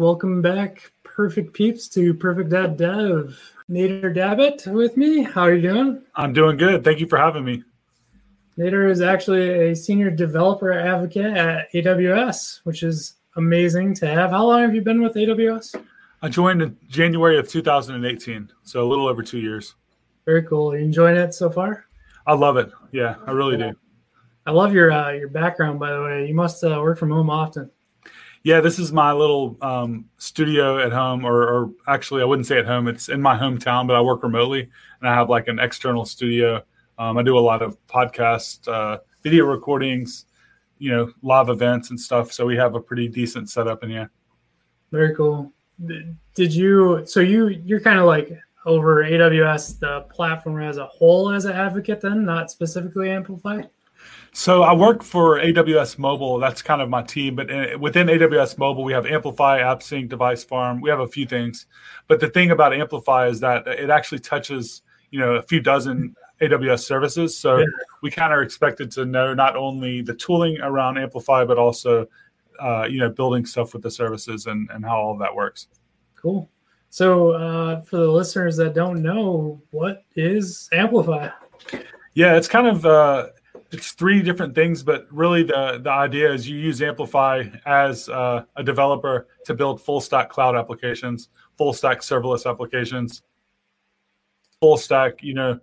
Welcome back, perfect peeps, to Perfect Dev. Nader Dabit with me. How are you doing? I'm doing good. Thank you for having me. Nader is actually a senior developer advocate at AWS, which is amazing to have. How long have you been with AWS? I joined in January of 2018, so a little over two years. Very cool. Are you enjoying it so far? I love it. Yeah, I really do. I love your uh, your background, by the way. You must uh, work from home often. Yeah, this is my little um, studio at home, or, or, actually, I wouldn't say at home. It's in my hometown, but I work remotely, and I have like an external studio. Um, I do a lot of podcast, uh, video recordings, you know, live events and stuff. So we have a pretty decent setup in here. Very cool. Did you? So you you're kind of like over AWS, the platform as a whole, as an advocate, then, not specifically Amplify. So I work for AWS Mobile. That's kind of my team. But within AWS Mobile, we have Amplify, AppSync, Device Farm. We have a few things. But the thing about Amplify is that it actually touches, you know, a few dozen AWS services. So yeah. we kind of are expected to know not only the tooling around Amplify, but also, uh, you know, building stuff with the services and, and how all of that works. Cool. So uh, for the listeners that don't know, what is Amplify? Yeah, it's kind of uh, it's three different things, but really the the idea is you use Amplify as uh, a developer to build full stack cloud applications, full stack serverless applications, full stack. You know,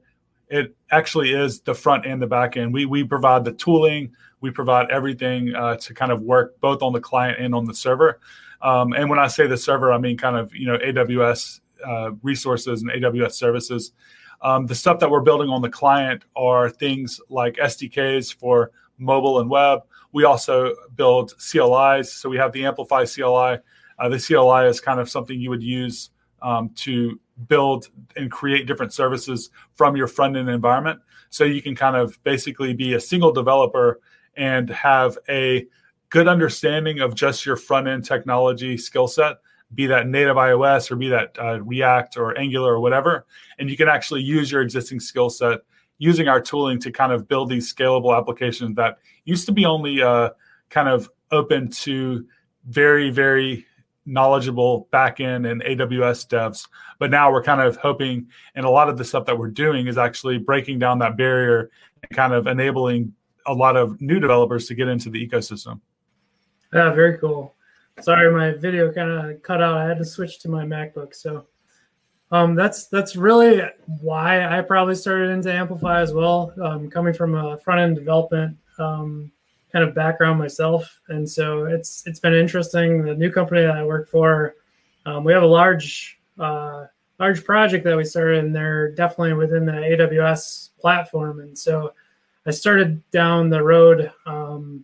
it actually is the front and the back end. We we provide the tooling, we provide everything uh, to kind of work both on the client and on the server. Um, and when I say the server, I mean kind of you know AWS uh, resources and AWS services. Um, the stuff that we're building on the client are things like SDKs for mobile and web. We also build CLIs. So we have the Amplify CLI. Uh, the CLI is kind of something you would use um, to build and create different services from your front end environment. So you can kind of basically be a single developer and have a good understanding of just your front end technology skill set be that native iOS or be that uh, React or Angular or whatever. And you can actually use your existing skill set using our tooling to kind of build these scalable applications that used to be only uh, kind of open to very, very knowledgeable backend and AWS devs. But now we're kind of hoping, and a lot of the stuff that we're doing is actually breaking down that barrier and kind of enabling a lot of new developers to get into the ecosystem. Yeah, very cool. Sorry, my video kind of cut out. I had to switch to my MacBook. So um, that's that's really why I probably started into Amplify as well. Um, coming from a front end development um, kind of background myself, and so it's it's been interesting. The new company that I work for, um, we have a large uh, large project that we started, and they're definitely within the AWS platform, and so I started down the road um,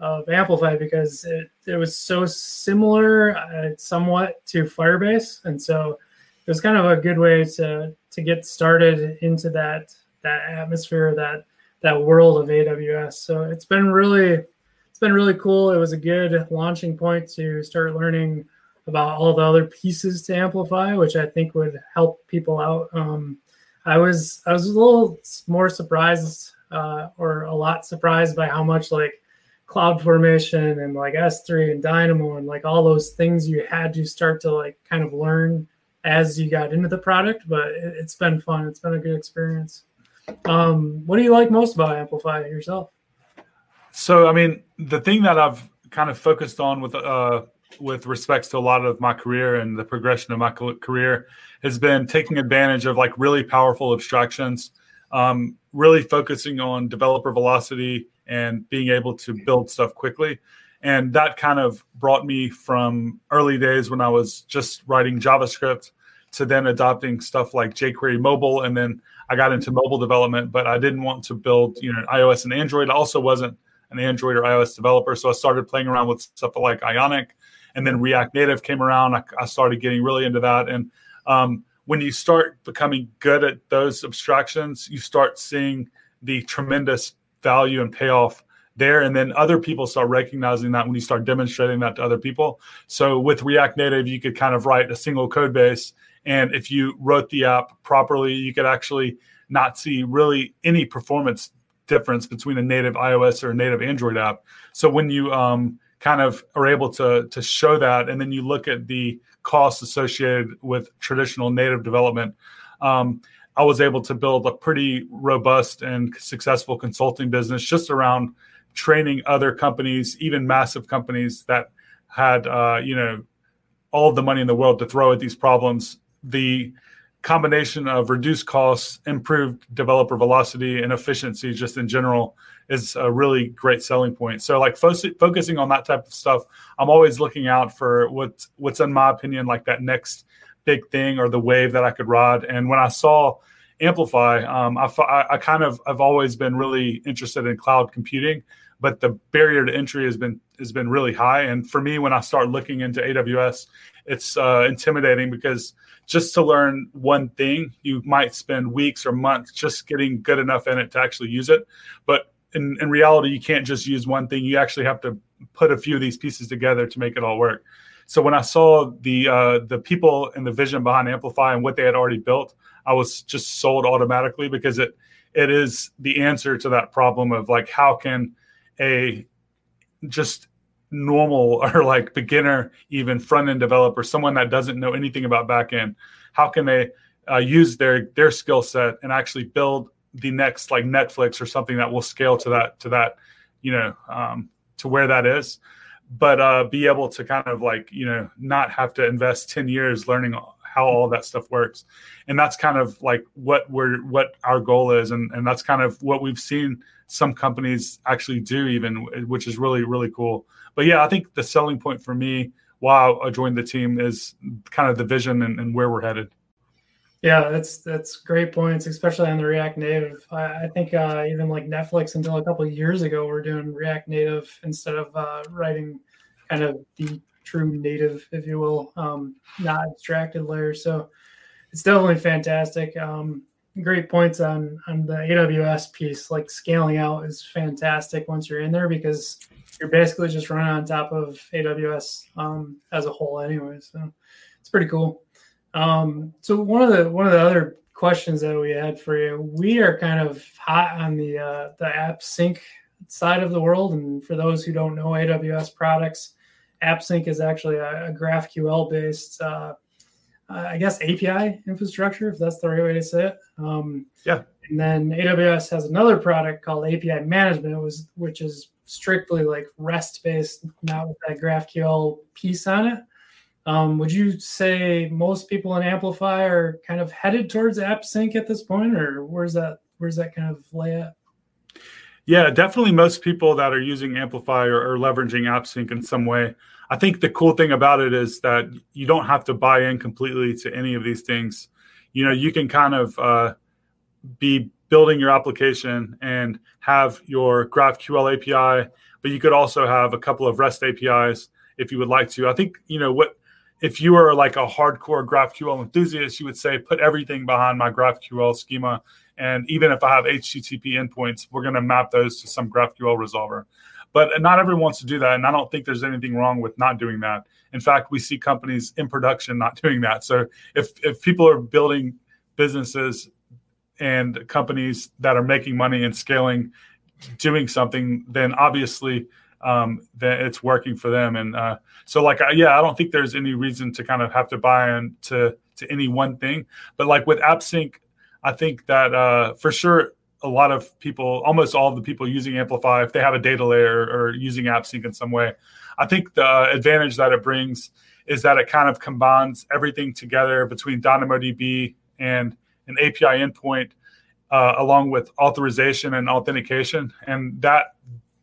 of Amplify because it, it was so similar uh, somewhat to Firebase. And so it was kind of a good way to to get started into that that atmosphere, that that world of AWS. So it's been really it's been really cool. It was a good launching point to start learning about all the other pieces to Amplify, which I think would help people out. Um, I was I was a little more surprised uh, or a lot surprised by how much like cloud formation and like s3 and dynamo and like all those things you had to start to like kind of learn as you got into the product but it, has been fun. It's been a good experience. Um, what do you like most about amplify yourself? So i mean the thing that i've kind of focused on with uh with respects to a lot of my career and the progression of my career has been taking advantage of like really powerful abstractions um, really focusing on developer velocity and being able to build stuff quickly. And that kind of brought me from early days when I was just writing JavaScript to then adopting stuff like jQuery mobile. And then I got into mobile development, but I didn't want to build, you know, iOS and Android. I also wasn't an Android or iOS developer. So I started playing around with stuff like Ionic and then React Native came around. I, I started getting really into that. And um, when you start becoming good at those abstractions, you start seeing the tremendous value and payoff there. And then other people start recognizing that when you start demonstrating that to other people. So with react native you could kind of write a single code base. And if you wrote the app properly you could actually not see really any performance difference between a native ios or a native android app. So when you um, kind of are able to to show that, and then you look at the costs associated with traditional native development. Um, I was able to build a pretty robust and successful consulting business just around training other companies, even massive companies that had uh, you know all the money in the world to throw at these problems. The combination of reduced costs, improved developer velocity, and efficiency, just in general, is a really great selling point. So, like fo- focusing on that type of stuff, I'm always looking out for what what's in my opinion like that next big thing or the wave that I could ride. And when I saw Amplify, um, I, I kind of I've always been really interested in cloud computing, but the barrier to entry has been has been really high. And for me, when I start looking into AWS, it's uh, intimidating because just to learn one thing, you might spend weeks or months just getting good enough in it to actually use it. But in, in reality, you can't just use one thing. You actually have to put a few of these pieces together to make it all work. So when I saw the uh, the people and the vision behind Amplify and what they had already built, I was just sold automatically because it it is the answer to that problem of like how can a just normal or like beginner even front end developer someone that doesn't know anything about back end how can they uh, use their their skill set and actually build the next like netflix or something that will scale to that to that you know um, to where that is. But uh, be able to kind of like you know not have to invest 10 years learning how all that stuff works. And that's kind of like what we're what our goal is. And and that's kind of what we've seen some companies actually do even which is really really cool. But yeah i think the selling point for me while i joined the team is kind of the vision and, and where we're headed yeah that's that's great points especially on the react native i, I think uh, even like netflix until a couple years ago we're doing react native instead of uh, writing kind of the true native if you will um, not abstracted layer so it's definitely fantastic um, great points on on the AWS piece. Like scaling out is fantastic once you're in there because you're basically just running on top of AWS um, as a whole, anyway. So it's pretty cool. Um, so one of the one of the other questions that we had for you, we are kind of hot on the uh, the AppSync side of the world, and for those who don't know AWS products, AppSync is actually a, a GraphQL based uh, uh, I guess API infrastructure, if that's the right way to say it. Um, yeah. And then AWS has another product called API Management, was which is strictly like REST based, not with that GraphQL piece on it. Um, would you say most people in Amplify are kind of headed towards AppSync at this point, or where's that where's that kind of lay at? Yeah, definitely. Most people that are using Amplify are, are leveraging AppSync in some way. I think the cool thing about it is that you don't have to buy in completely to any of these things. You know, you can kind of uh, be building your application and have your GraphQL API, but you could also have a couple of REST APIs if you would like to. I think you know what if you are like a hardcore GraphQL enthusiast, you would say put everything behind my GraphQL schema, and even if I have HTTP endpoints, we're going to map those to some GraphQL resolver. But not everyone wants to do that. And I don't think there's anything wrong with not doing that. In fact, we see companies in production not doing that. So if, if people are building businesses and companies that are making money and scaling, doing something, then obviously um, that it's working for them. And uh, so, like, I, yeah, I don't think there's any reason to kind of have to buy into to any one thing. But like with AppSync, I think that uh, for sure a lot of people, almost all the people using Amplify, if they have a data layer or using AppSync in some way, I think the advantage that it brings is that it kind of combines everything together between DynamoDB and an API endpoint, uh, along with authorization and authentication, and that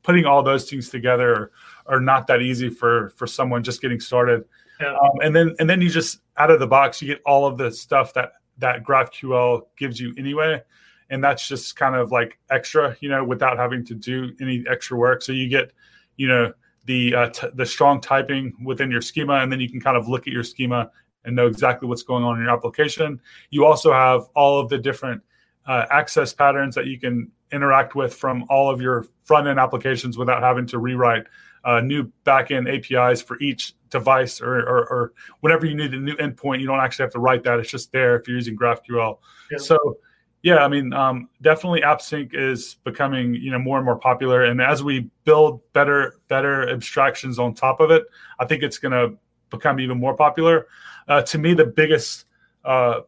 putting all those things together are, are not that easy for for someone just getting started. Yeah. Um, and then and then you just out of the box you get all of the stuff that that GraphQL gives you anyway and that's just kind of like extra, you know, without having to do any extra work. So you get, you know, the uh, t- the strong typing within your schema, and then you can kind of look at your schema and know exactly what's going on in your application. You also have all of the different uh, access patterns that you can interact with from all of your front end applications without having to rewrite uh, new backend APIs for each device or, or, or, whenever you need a new endpoint. You don't actually have to write that; it's just there if you're using GraphQL. Yeah. So Yeah, I mean, um, definitely AppSync is becoming you know more and more popular, and as we build better better abstractions on top of it, I think it's going to become even more popular. Uh, to me, the biggest uh,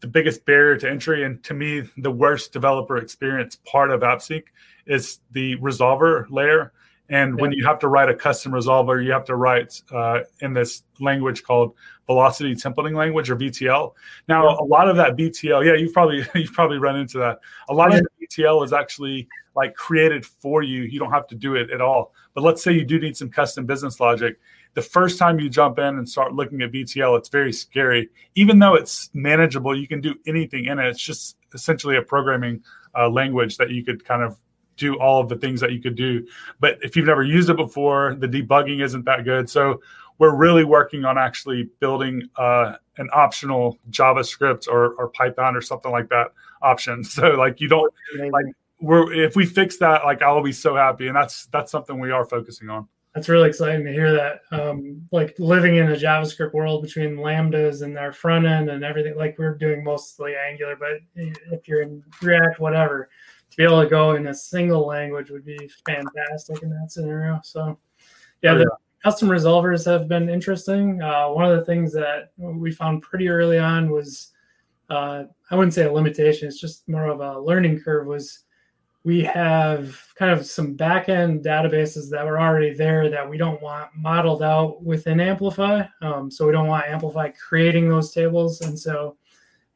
the biggest barrier to entry, and to me, the worst developer experience part of AppSync is the resolver layer. And yeah. when you have to write a custom resolver, you have to write uh, in this language called velocity templating language or VTL. Now, yeah. a lot of that VTL, yeah, you've probably you've probably run into that. A lot yeah. of the VTL is actually like created for you. You don't have to do it at all. But let's say you do need some custom business logic. The first time you jump in and start looking at VTL, it's very scary. Even though it's manageable, you can do anything in it. It's just essentially a programming uh, language that you could kind of do all of the things that you could do. But if you've never used it before, the debugging isn't that good. So we're really working on actually building uh, an optional JavaScript or, or Python or something like that option. So like you don't like we're if we fix that, like I'll be so happy. And that's that's something we are focusing on. That's really exciting to hear that. Um, like living in a JavaScript world between lambdas and their front end and everything, like we're doing mostly Angular, but if you're in React, whatever, to be able to go in a single language would be fantastic in that scenario. So, yeah, oh, the custom resolvers have been interesting. Uh, one of the things that we found pretty early on was uh, I wouldn't say a limitation; it's just more of a learning curve. Was we have kind of some backend databases that were already there that we don't want modeled out within Amplify. Um, so we don't want Amplify creating those tables, and so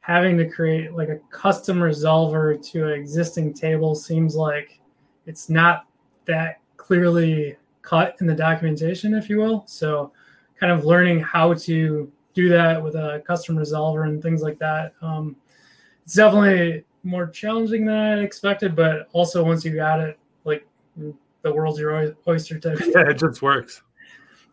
having to create like a custom resolver to an existing table seems like it's not that clearly cut in the documentation, if you will. So, kind of learning how to do that with a custom resolver and things like that. Um, it's definitely more challenging than I expected, but also once you got it, like the world's your oyster type. Yeah, it just works.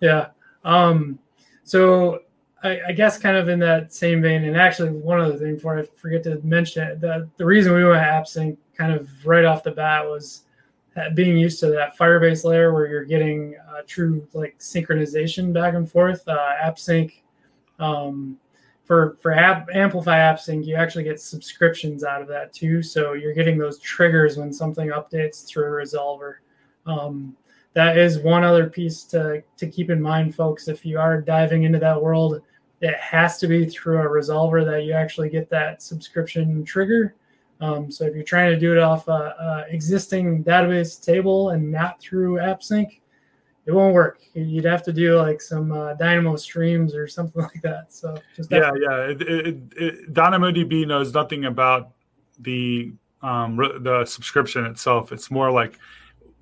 Yeah. Um, so I, I, guess kind of in that same vein, and actually one other thing before I forget to mention it, the, the reason we went to AppSync kind of right off the bat was being used to that Firebase layer where you're getting uh, true like synchronization back and forth. Uh, AppSync um, for for app, Amplify AppSync, you actually get subscriptions out of that too. So you're getting those triggers when something updates through a resolver. Um, that is one other piece to, to keep in mind, folks. If you are diving into that world, it has to be through a resolver that you actually get that subscription trigger. Um, so if you're trying to do it off a, a, existing database table and not through AppSync, it won't work. You'd have to do like some uh, Dynamo streams or something like that. So just yeah, yeah. It, it, it, DynamoDB knows nothing about the um, the subscription itself. It's more like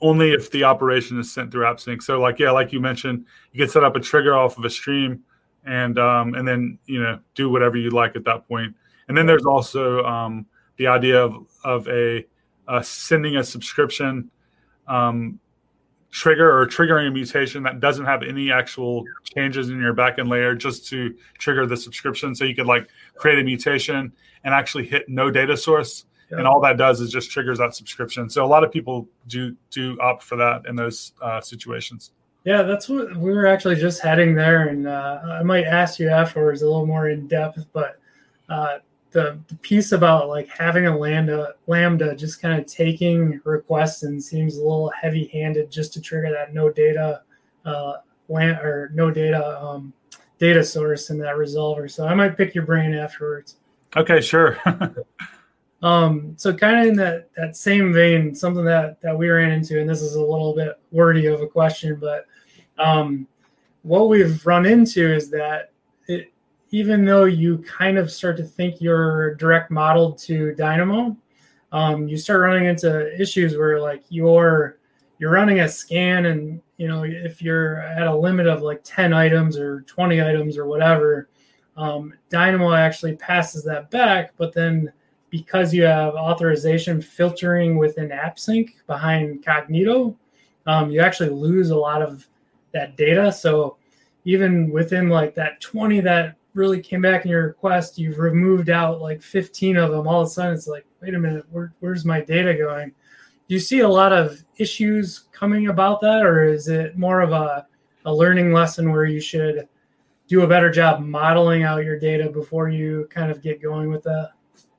only if the operation is sent through AppSync. So like yeah, like you mentioned, you can set up a trigger off of a stream and um, and then you know do whatever you like at that point. And then there's also um, the idea of of a uh, sending a subscription um, trigger or triggering a mutation that doesn't have any actual changes in your backend layer just to trigger the subscription. So you could like create a mutation and actually hit no data source yeah. and all that does is just triggers that subscription. So a lot of people do do opt for that in those uh, situations. Yeah, that's what we were actually just heading there, and uh, I might ask you afterwards a little more in depth. But uh, the, the piece about like having a lambda lambda just kind of taking requests and seems a little heavy handed just to trigger that no data uh, land or no data um, data source in that resolver. So I might pick your brain afterwards. Okay, sure. Um, so kind of in that that same vein, something that that we ran into, and this is a little bit wordy of a question, but um, what we've run into is that even though you kind of start to think you're direct modeled to Dynamo, um, you start running into issues where like you're you're running a scan, and you know if you're at a limit of like 10 items or 20 items or whatever, um, Dynamo actually passes that back, but then because you have authorization filtering within AppSync behind Cognito, um, you actually lose a lot of that data. So even within like that 20 that really came back in your request, you've removed out like 15 of them. All of a sudden, it's like, wait a minute, where, where's my data going? Do you see a lot of issues coming about that, or is it more of a, a learning lesson where you should do a better job modeling out your data before you kind of get going with that?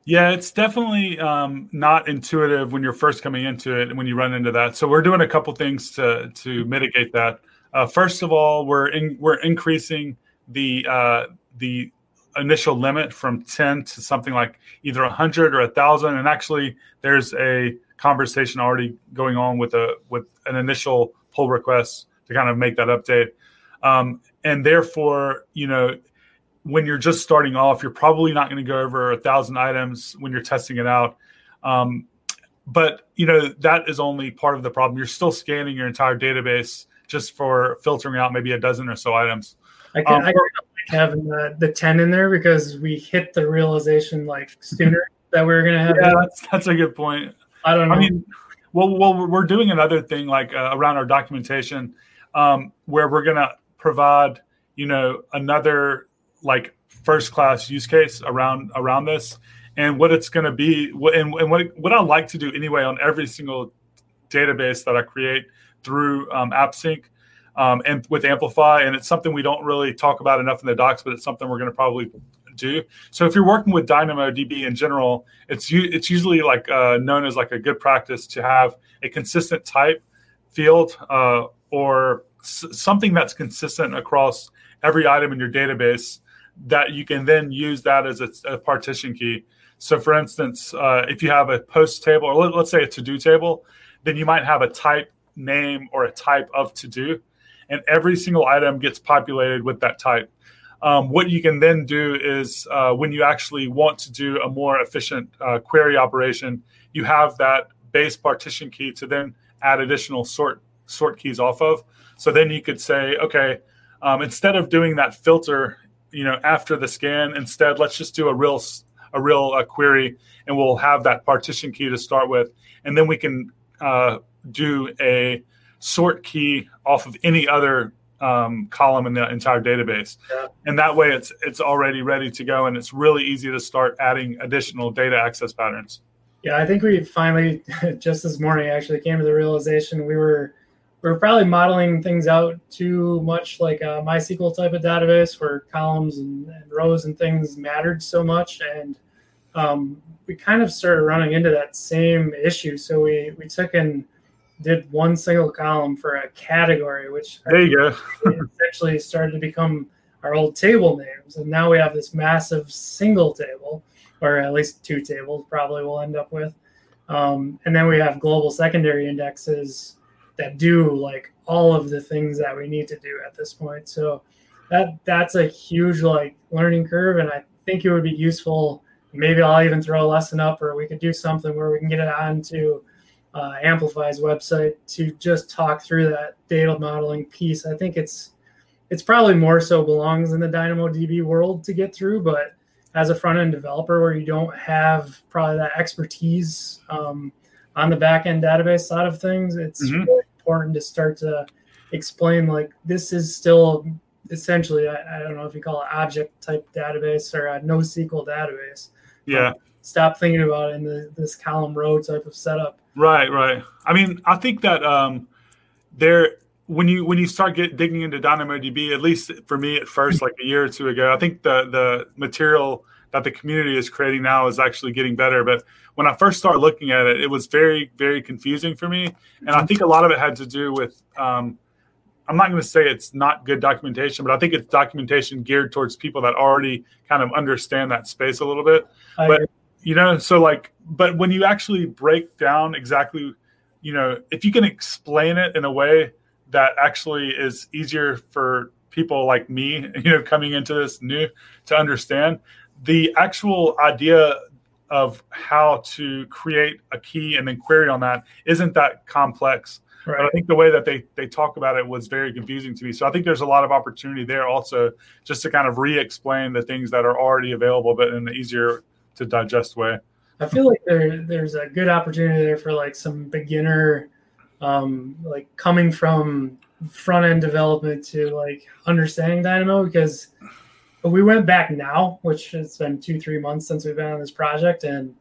Yeah, it's definitely um, not intuitive when you're first coming into it and when you run into that. So we're doing a couple things to to mitigate that. Uh, first of all, we're in, we're increasing the uh, the initial limit from 10 to something like either 100 or 1000 and actually there's a conversation already going on with a with an initial pull request to kind of make that update um, and therefore you know when you're just starting off, you're probably not going to go over a thousand items when you're testing it out. Um, but you know that is only part of the problem. You're still scanning your entire database just for filtering out maybe a dozen or so items. I can, um, I can having the, the ten in there because we hit the realization like sooner that we were going to have. Yeah, that's, that's a good point. I don't know. I mean, well, well, we're doing another thing like uh, around our documentation um, where we're going to provide, you know, another like first class use case around around this and what it's going to be and, and what what I like to do anyway on every single database that I create through um, AppSync um, and with Amplify, and it's something we don't really talk about enough in the docs, but it's something we're going to probably do. So if you're working with DynamoDB in general, it's it's usually like uh, known as like a good practice to have a consistent type field uh, or s- something that's consistent across every item in your database that you can then use that as a, a partition key. So, for instance, uh, if you have a post table, or let, us say a to do table, then you might have a type name or a type of to do, and every single item gets populated with that type. Um, what you can then do is uh, when you actually want to do a more efficient uh, query operation, you have that base partition key to then add additional sort sort keys off of. So then you could say, okay, um, instead of doing that filter you know after the scan instead let's just do a real a real uh, query and we'll have that partition key to start with and then we can uh, do a sort key off of any other um, column in the entire database yeah. and that way it's it's already ready to go and it's really easy to start adding additional data access patterns yeah i think we finally just this morning actually came to the realization we were we're probably modeling things out too much like a MySQL type of database where columns and, and rows and things mattered so much. And um, we kind of started running into that same issue. So we, we took and did one single column for a category, which there you go. essentially started to become our old table names. And now we have this massive single table, or at least two tables probably we'll end up with. Um, and then we have global secondary indexes that do like all of the things that we need to do at this point. So that that's a huge like learning curve, and I think it would be useful. Maybe I'll even throw a lesson up, or we could do something where we can get it onto uh, Amplify's website to just talk through that data modeling piece. I think it's it's probably more so belongs in the DynamoDB world to get through, but as a front end developer where you don't have probably that expertise um, on the back end database side of things, it's mm-hmm. really important to start to explain like this is still essentially I, I, don't know if you call it object type database or a NoSQL database. Yeah. stop thinking about it in the, this column row type of setup. Right, right. I mean, I think that um, there when you when you start get digging into DynamoDB, at least for me at first, like a year or two ago, I think the the material that the community is creating now is actually getting better. But when I first started looking at it, it was very, very confusing for me. And I think a lot of it had to do with, um, I'm not going to say it's not good documentation, but I think it's documentation geared towards people that already kind of understand that space a little bit. I but, agree. You know, so like, but when you actually break down exactly, you know, if you can explain it in a way that actually is easier for people like me, you know, coming into this new to understand, the actual idea of how to create a key and then query on that isn't that complex. Right. But I think the way that they they talk about it was very confusing to me. So I think there's a lot of opportunity there also just to kind of re-explain the things that are already available, but in an easier to digest way. I feel like there there's a good opportunity there for like some beginner, um, like coming from front end development to like understanding Dynamo because we went back now, which has been two, three months since we've been on this project, and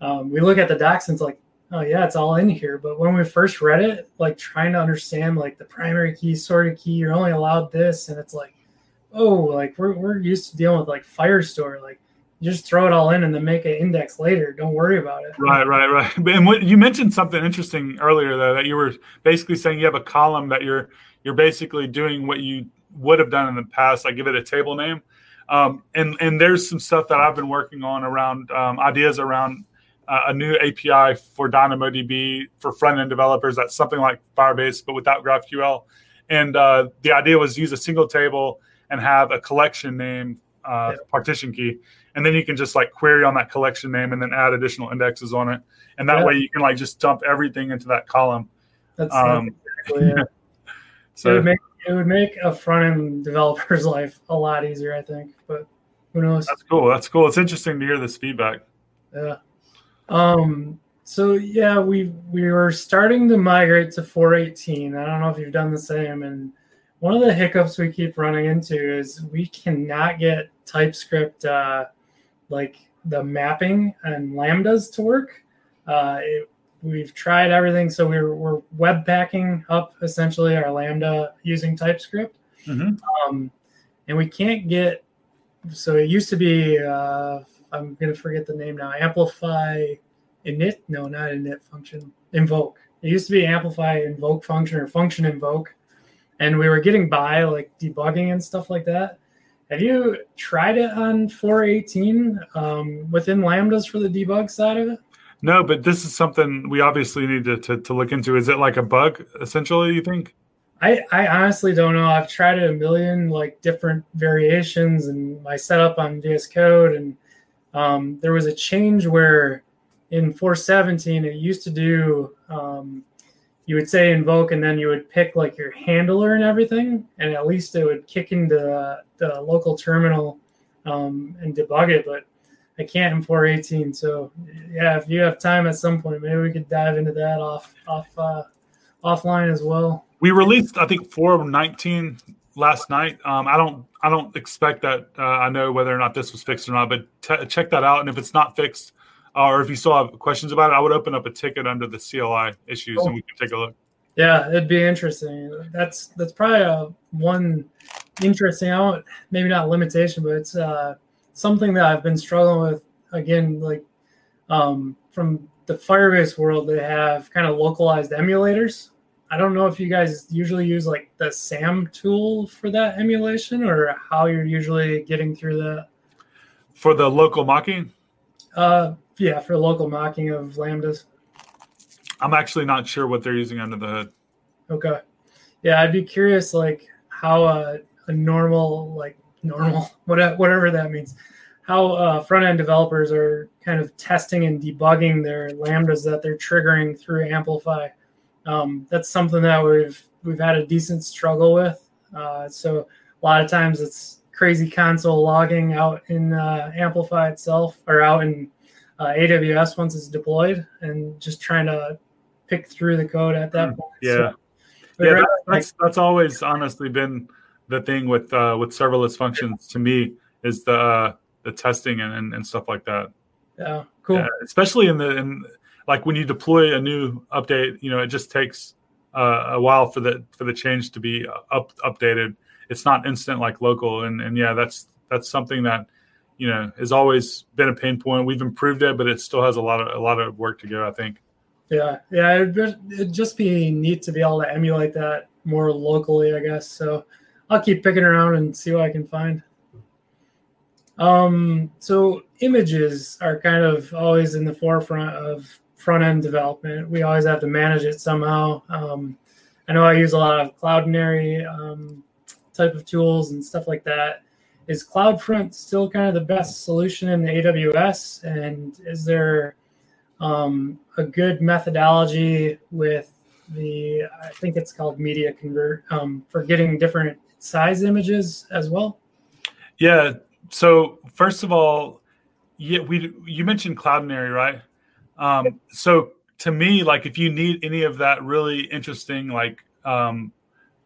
um, we look at the docs and it's like, oh yeah, it's all in here. But when we first read it, like trying to understand like the primary key, sorted key, you're only allowed this, and it's like, oh, like we're we're used to dealing with like Firestore, like just throw it all in and then make an index later. Don't worry about it. Right, right, right. And what you mentioned something interesting earlier though that you were basically saying you have a column that you're you're basically doing what you would have done in the past. I give it a table name. Um, and and there's some stuff that I've been working on around um, ideas around uh, a new API for DynamoDB for front end developers. That's something like Firebase, but without GraphQL. And uh, the idea was use a single table and have a collection name uh, yeah. partition key, and then you can just like query on that collection name and then add additional indexes on it. And that yeah. way you can like just dump everything into that column. That's, um, exactly it. so it would, make, it would make a front end developer's life a lot easier, I think. But who knows? That's cool. That's cool. It's interesting to hear this feedback. Yeah. Um, so yeah, we we were starting to migrate to 418. I don't know if you've done the same. And one of the hiccups we keep running into is we cannot get TypeScript uh, like the mapping and lambdas to work. Uh, it, we've tried everything, so we're we're web packing up essentially our lambda using TypeScript, mm-hmm. um, and we can't get. So it used to be. Uh, I'm going to forget the name now. Amplify init? No, not init function. Invoke. It used to be amplify invoke function or function invoke, and we were getting by like debugging and stuff like that. Have you tried it on 418 um, within lambdas for the debug side of it? No, but this is something we obviously need to, to, to look into. Is it like a bug essentially? You think? I, I honestly don't know. I've tried it a million like different variations and my setup on VS Code and um, there was a change where in 417 it used to do um, you would say invoke and then you would pick like your handler and everything and at least it would kick into the, local terminal um, and debug it but i can't in 418 so yeah if you have time at some point maybe we could dive into that off off uh, offline as well. We released i think 419 last night. Um, i don't i don't expect that uh, i know whether or not this was fixed or not but t- check that out and if it's not fixed or if you still have questions about it, I would open up a ticket under the CLI issues cool. and we can take a look. Yeah, it'd be interesting. That's that's probably a one interesting out, maybe not limitation, but it's uh, something that I've been struggling with. Again, like um, from the Firebase world, they have kind of localized emulators. I don't know if you guys usually use like the SAM tool for that emulation, or how you're usually getting through that. For the local mocking. Uh, yeah, for local mocking of lambdas. I'm actually not sure what they're using under the hood. Okay. Yeah, I'd be curious, like how a, a normal, like normal, whatever whatever that means, how uh, front end developers are kind of testing and debugging their lambdas that they're triggering through Amplify. Um, that's something that we've we've had a decent struggle with. Uh, so a lot of times it's crazy console logging out in uh, Amplify itself or out in uh, AWS once it's deployed and just trying to pick through the code at that hmm. point. Yeah. So, yeah, that's, that's, that's always honestly been the thing with uh, with serverless functions to me is the uh, the testing and, and, and, stuff like that. Yeah, cool. Yeah, especially in the in like when you deploy a new update, you know, it just takes uh, a while for the for the change to be up updated. It's not instant like local, and and yeah, that's that's something that you know has always been a pain point. We've improved it, but it still has a lot of a lot of work to go. I think. Yeah, yeah, it'd, it'd just be neat to be able to emulate that more locally, I guess. So I'll keep picking around and see what I can find. Um, so images are kind of always in the forefront of front end development. We always have to manage it somehow. Um, I know I use a lot of Cloudinary um, type of tools and stuff like that is CloudFront still kind of the best solution in the AWS? And is there um, a good methodology with the, I think it's called Media Convert, um, for getting different size images as well? Yeah. So first of all, yeah, we you mentioned Cloudinary, right? Um, so to me, like if you need any of that really interesting, like um,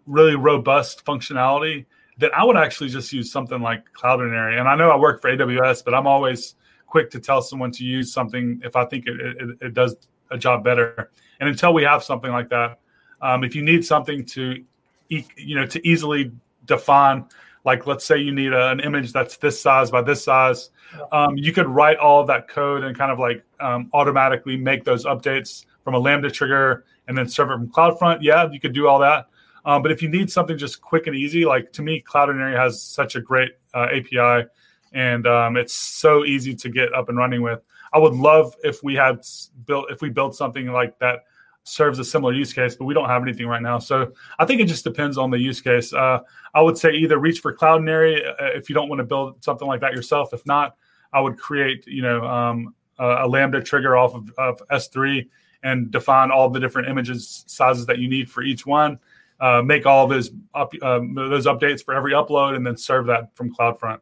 really robust functionality, that I would actually just use something like Cloudinary. And I know I work for AWS, but I'm always quick to tell someone to use something if I think it, it, it does a job better. And until we have something like that, um, if you need something to, you know, to easily define like let's say you need a, an image that's this size by this size um, you could write all of that code and kind of like um, automatically make those updates from a lambda trigger and then serve it from cloudfront yeah you could do all that um, but if you need something just quick and easy like to me cloudinary has such a great uh, api and um, it's so easy to get up and running with i would love if we had built if we built something like that serves a similar use case, but we don't have anything right now. So I think it just depends on the use case. Uh, I would say either reach for Cloudinary uh, if you don't want to build something like that yourself. If not, I would create you know um, a, a, Lambda trigger off of, of, S3 and define all the different images sizes that you need for each one. Uh, make all those up, um, those updates for every upload, and then serve that from CloudFront.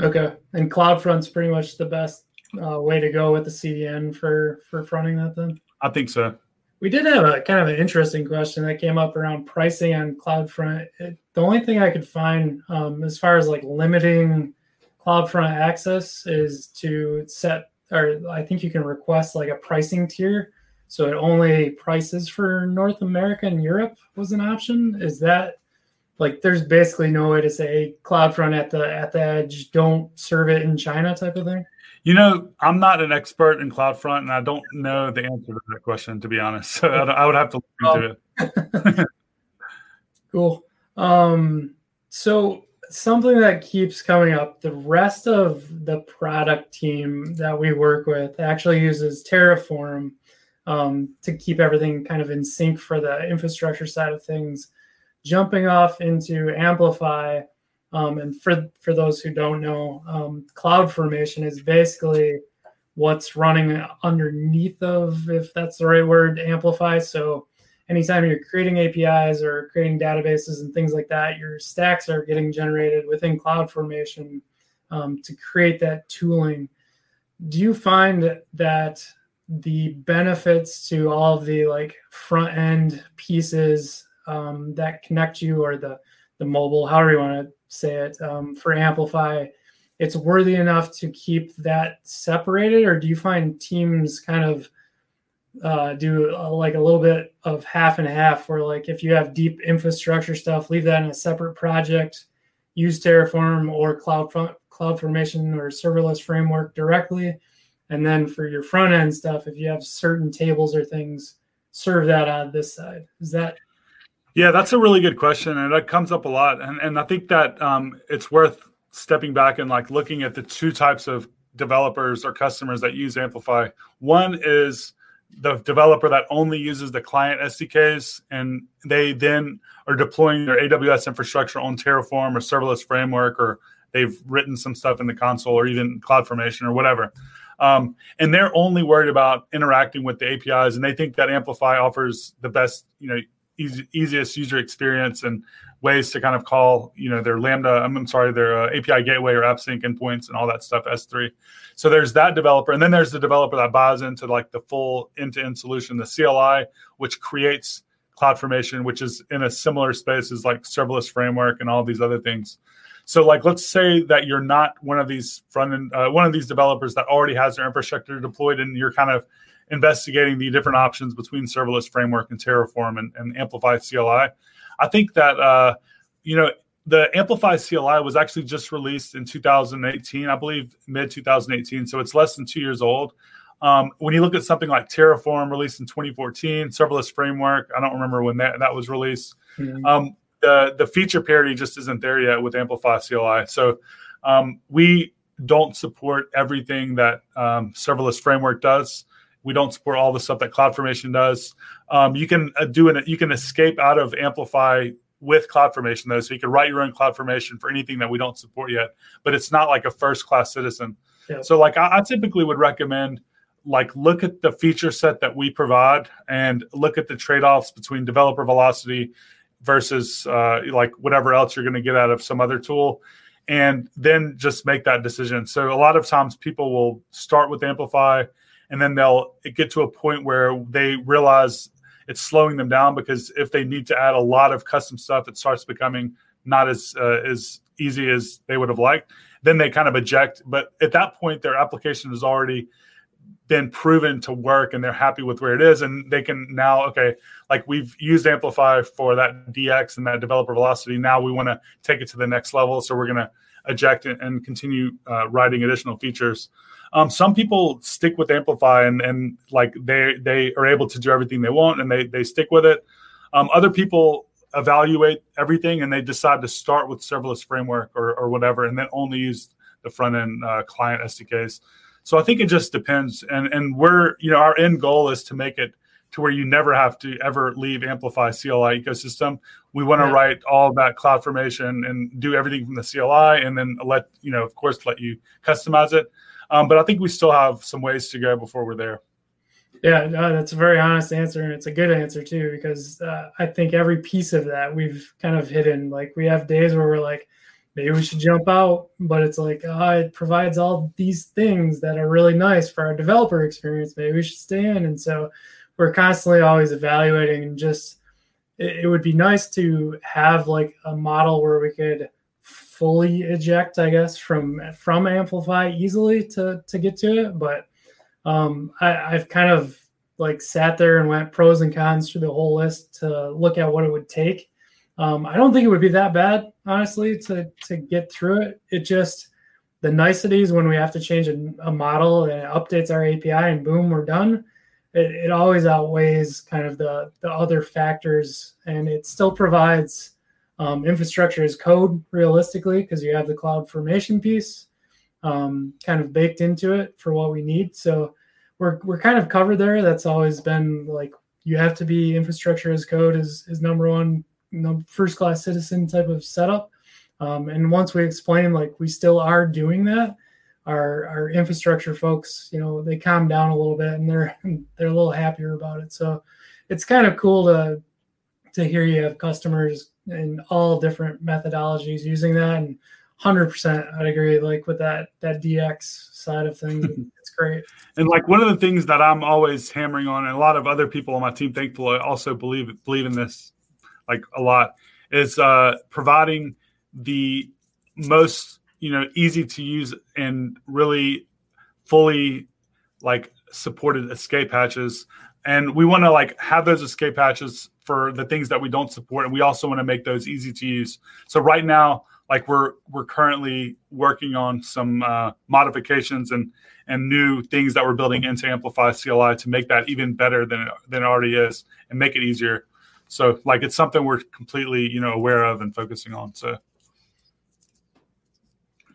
Okay, and CloudFront's pretty much the best uh, way to go with the CDN for for fronting that. Then I think so. We did have a kind of an interesting question that came up around pricing on CloudFront. It, the only thing I could find um, as far as like limiting CloudFront access is to set, or I think you can request like a pricing tier. So it only prices for North America and Europe was an option. Is that like there's basically no way to say CloudFront at the at the edge, don't serve it in China type of thing? You know, I'm not an expert in CloudFront, and I don't know the answer to that question, to be honest. So I would have to look into it. cool. Um, so something that keeps coming up, the rest of the product team that we work with actually uses Terraform um, to keep everything kind of in sync for the infrastructure side of things. Jumping off into Amplify um, and for for those who don't know, um, cloud formation is basically what's running underneath of, if that's the right word, amplify. So anytime you're creating APIs or creating databases and things like that, your stacks are getting generated within cloud formation um, to create that tooling. Do you find that the benefits to all the like front end pieces um, that connect you or the the mobile, however you want to say it, um, for Amplify, it's worthy enough to keep that separated, or do you find teams kind of uh, do a, like a little bit of half and half, where like if you have deep infrastructure stuff, leave that in a separate project, use Terraform or Cloud Cloud Formation or serverless framework directly, and then for your front end stuff, if you have certain tables or things, serve that on this side. Is that yeah, that's a really good question, and that comes up a lot. And and I think that um, it's worth stepping back and like looking at the two types of developers or customers that use Amplify. One is the developer that only uses the client SDKs, and they then are deploying their AWS infrastructure on Terraform or serverless framework, or they've written some stuff in the console or even CloudFormation or whatever. Um, and they're only worried about interacting with the APIs, and they think that Amplify offers the best, you know, easy, easiest user experience and ways to kind of call, you know, their Lambda, I'm sorry, their uh, API gateway or AppSync endpoints and all that stuff, S3. So there's that developer. And then there's the developer that buys into like the full end to end solution, the CLI, which creates CloudFormation, which is in a similar space as like serverless framework and all these other things. So, like, let's say that you're not one of these front end, uh, one of these developers that already has their infrastructure deployed, and you're kind of investigating the different options between serverless framework and Terraform and, and Amplify CLI. I think that uh, you know the Amplify CLI was actually just released in 2018, I believe, mid 2018. So it's less than two years old. Um, when you look at something like Terraform, released in 2014, serverless framework, I don't remember when that, that was released. Mm-hmm. Um, the the feature parity just isn't there yet with Amplify CLI. So um, we don't support everything that um, serverless framework does. We don't support all the stuff that CloudFormation does. Um, you can uh, do an you can escape out of Amplify with CloudFormation though, so you can write your own CloudFormation for anything that we don't support yet. But it's not like a first class citizen. Yeah. So like I, I typically would recommend like look at the feature set that we provide and look at the trade-offs between developer velocity versus uh, like whatever else you're going to get out of some other tool and then just make that decision so a lot of times people will start with amplify and then they'll get to a point where they realize it's slowing them down because if they need to add a lot of custom stuff, it starts becoming not as uh, as easy as they would have liked. Then they kind of eject, but at that point, their application is already been proven to work and they're happy with where it is and they can now okay like we've used amplify for that dx and that developer velocity. Now we want to take it to the next level so we're going to eject and, continue uh, writing additional features. Um, some people stick with amplify and, and like they they are able to do everything they want and they they stick with it. Um, other people evaluate everything and they decide to start with serverless framework or, or whatever and then only use the front end uh, client sdks so I think it just depends. And and we're, you know, our end goal is to make it to where you never have to ever leave Amplify CLI ecosystem. We want to yeah. write all that CloudFormation and do everything from the CLI and then let, you know, of course, let you customize it. Um, but I think we still have some ways to go before we're there. Yeah, no, that's a very honest answer, and it's a good answer too, because uh, I think every piece of that we've kind of hidden. Like we have days where we're like, maybe we should jump out but it's like oh, it provides all these things that are really nice for our developer experience. Maybe we should stay in. And so we're constantly always evaluating and just it, it would be nice to have like a model where we could fully eject i guess from from amplify easily to to get to it. But um I, i've kind of like sat there and went pros and cons through the whole list to look at what it would take um, I don't think it would be that bad, honestly, to to get through it. It just the niceties when we have to change a, a model and it updates our API and boom, we're done. It, it always outweighs kind of the the other factors, and it still provides um, infrastructure as code realistically because you have the CloudFormation piece um, kind of baked into it for what we need. So we're we're kind of covered there. That's always been like you have to be infrastructure as code is is number one you know, first class citizen type of setup. Um, and once we explain, like we still are doing that, our our infrastructure folks, you know, they calm down a little bit and they're they're a little happier about it. So it's kind of cool to to hear you have customers in all different methodologies using that. And 100%, I'd agree. Like with that that DX side of things, it's great. And like one of the things that I'm always hammering on, and a lot of other people on my team, thankfully, also believe believe in this like a lot is uh, providing the most you know easy to use and really fully like supported escape hatches. And we want to like have those escape hatches for the things that we don't support and we also want to make those easy to use. So right now like we're we're currently working on some uh, modifications and and new things that we're building into amplify cli to make that even better than it, than it already is and make it easier so like it's something we're completely, you know, aware of and focusing on. So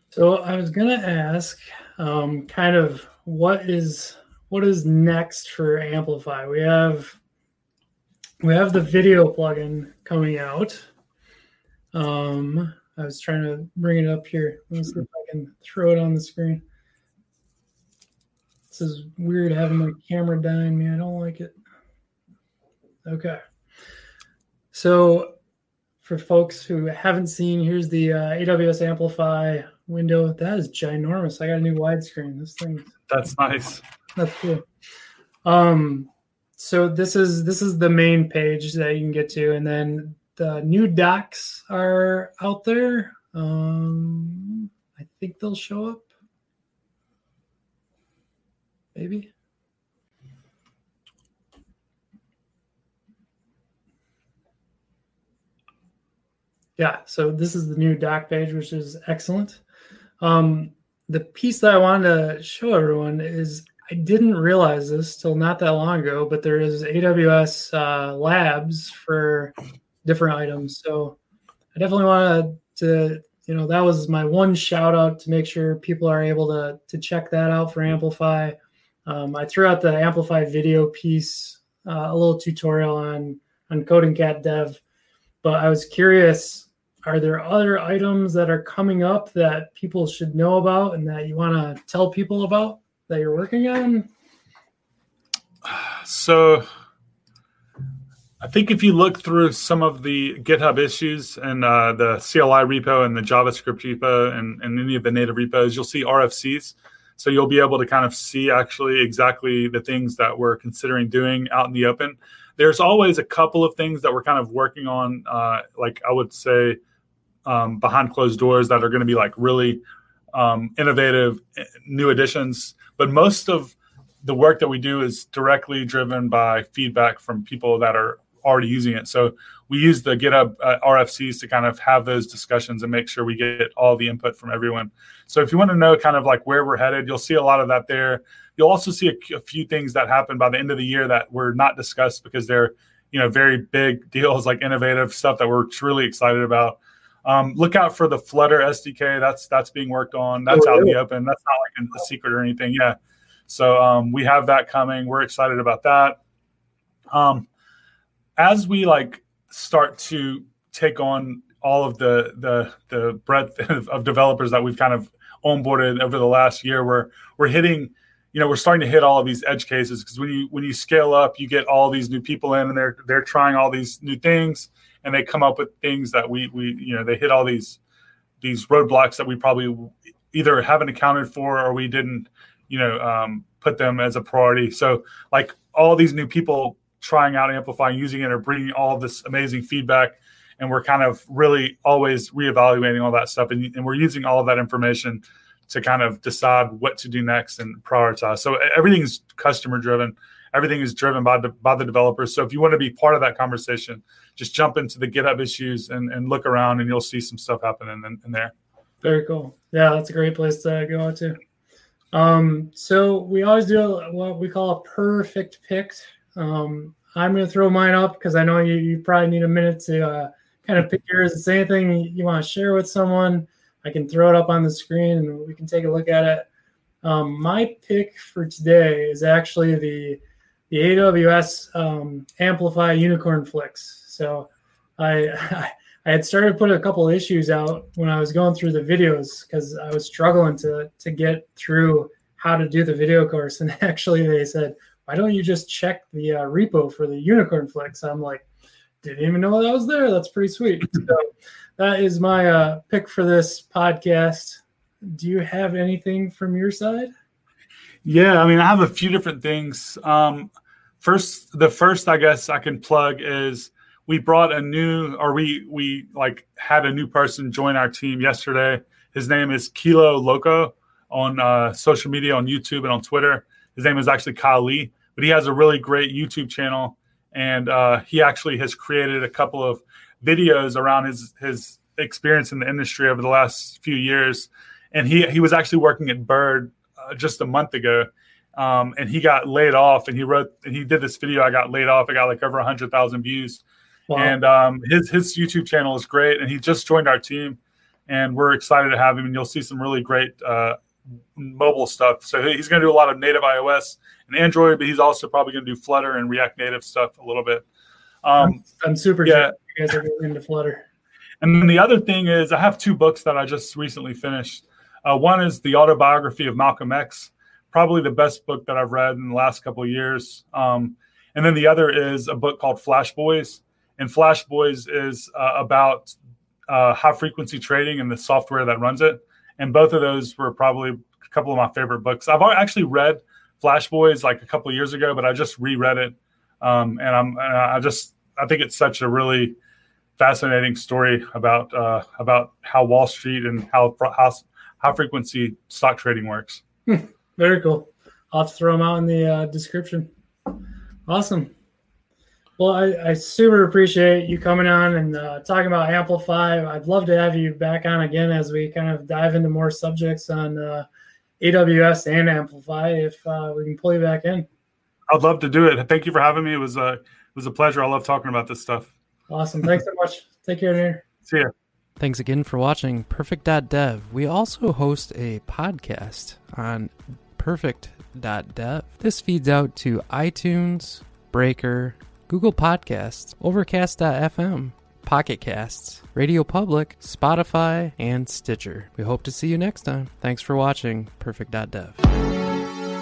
so I was gonna ask um, kind of what is what is next for Amplify? We have we have the video plugin coming out. Um, I was trying to bring it up here. Let's see if I can throw it on the screen. This is weird having my camera dying me. I don't like it. Okay. So, for folks who haven't seen, here's the uh, AWS Amplify window. That is ginormous. I got a new widescreen. This thing. That's nice. That's cool. Um, so this is this is the main page that you can get to, and then the new docs are out there. Um, I think they'll show up. Maybe. Yeah, so this is the new doc page, which is excellent. Um, the piece that I wanted to show everyone is I didn't realize this till not that long ago, but there is AWS uh, labs for different items. So I definitely wanted to, you know, that was my one shout out to make sure people are able to to check that out for Amplify. Um, I threw out the Amplify video piece, uh, a little tutorial on on coding cat dev, but I was curious are there other items that are coming up that people should know about and that you want to tell people about that you're working on? So, I think if you look through some of the GitHub issues and uh, the CLI repo and the JavaScript repo and, and any of the native repos, you'll see RFCs. So you'll be able to kind of see actually exactly the things that we're considering doing out in the open. There's always a couple of things that we're kind of working on, uh, like I would say um, behind closed doors that are going to be like really um, innovative new additions. But most of the work that we do is directly driven by feedback from people that are already using it. So we use the GitHub uh, RFCs to kind of have those discussions and make sure we get all the input from everyone. So if you want to know kind of like where we're headed, you'll see a lot of that there. You'll also see a, a few things that happen by the end of the year that were not discussed because they're you know very big deals like innovative stuff that we're really excited about. Um, look out for the Flutter SDK. That's that's being worked on. That's oh, out in the open. That's not like a secret or anything. Yeah. So um, we have that coming. We're excited about that. Um, as we like start to take on all of the the the breadth of, of developers that we've kind of onboarded over the last year, we're we're hitting you know we're starting to hit all of these edge cases because when you when you scale up you get all these new people in and they're they're trying all these new things and they come up with things that we we you know they hit all these these roadblocks that we probably either haven't accounted for or we didn't you know um, put them as a priority. So like all these new people trying out amplify using it or bringing all this amazing feedback and we're kind of really always reevaluating all that stuff and, and we're using all of that information to kind of decide what to do next and prioritize. So everything is customer driven. Everything is driven by the by the developers. So if you want to be part of that conversation, just jump into the GitHub issues and, and look around, and you'll see some stuff happening in, in there. Very cool. Yeah, that's a great place to go to. Um, so we always do what we call a perfect pick. Um, I'm going to throw mine up because I know you, you probably need a minute to uh, kind of pick yours. Is anything you want to share with someone? I can throw it up on the screen and we can take a look at it. Um, my pick for today is actually the the AWS um, Amplify Unicorn Flix. So I I had started putting a couple issues out when I was going through the videos because I was struggling to to get through how to do the video course. And actually, they said, "Why don't you just check the uh, repo for the Unicorn Flix?" I'm like, "Didn't even know that was there. That's pretty sweet." so that is my uh, pick for this podcast. Do you have anything from your side? Yeah, I mean, I have a few different things. Um, first, the first I guess I can plug is we brought a new, or we we like had a new person join our team yesterday. His name is Kilo Loco on uh, social media, on YouTube and on Twitter. His name is actually Kyle Lee, but he has a really great YouTube channel, and uh, he actually has created a couple of videos around his his experience in the industry over the last few years, and he he was actually working at Bird uh, just a month ago, um, and he got laid off. And he wrote and he did this video. I got laid off. I got like over hundred thousand views, wow. and um, his his YouTube channel is great. And he just joined our team, and we're excited to have him. And you'll see some really great. Uh, mobile stuff. So he's going to do a lot of native iOS and Android, but he's also probably going to do Flutter and React Native stuff a little bit. Um, I'm, I'm super yeah. you guys are getting into Flutter. And then the other thing is, I have two books that I just recently finished. Uh, one is the autobiography of Malcolm X, probably the best book that I've read in the last couple of years. Um, and then the other is a book called Flash Boys. And Flash Boys is uh, about uh, high frequency trading and the software that runs it. And both of those were probably a couple of my favorite books. I've actually read Flash Boys like a couple years ago, but I just reread it um, and I'm I just I think it's such a really fascinating story about uh, about how Wall Street and how how high frequency stock trading works. Very cool. I'll have to throw them out in the uh, description. Awesome. Well, I, I, super appreciate you coming on and uh, talking about Amplify. I'd love to have you back on again as we kind of dive into more subjects on uh, AWS and Amplify if uh, we can pull you back in. I'd love to do it. Thank you for having me. It was a it was a pleasure. I love talking about this stuff. Awesome. Thanks so much. Take care, Nader. See ya. Thanks again for watching Purrfect.dev. We also host a podcast on Purrfect.dev. This feeds out to iTunes, Breaker, Google Podcasts, Overcast.fm, Pocket Casts, Radio Public, Spotify, and Stitcher. We hope to see you next time. Thanks for watching Purrfect.dev.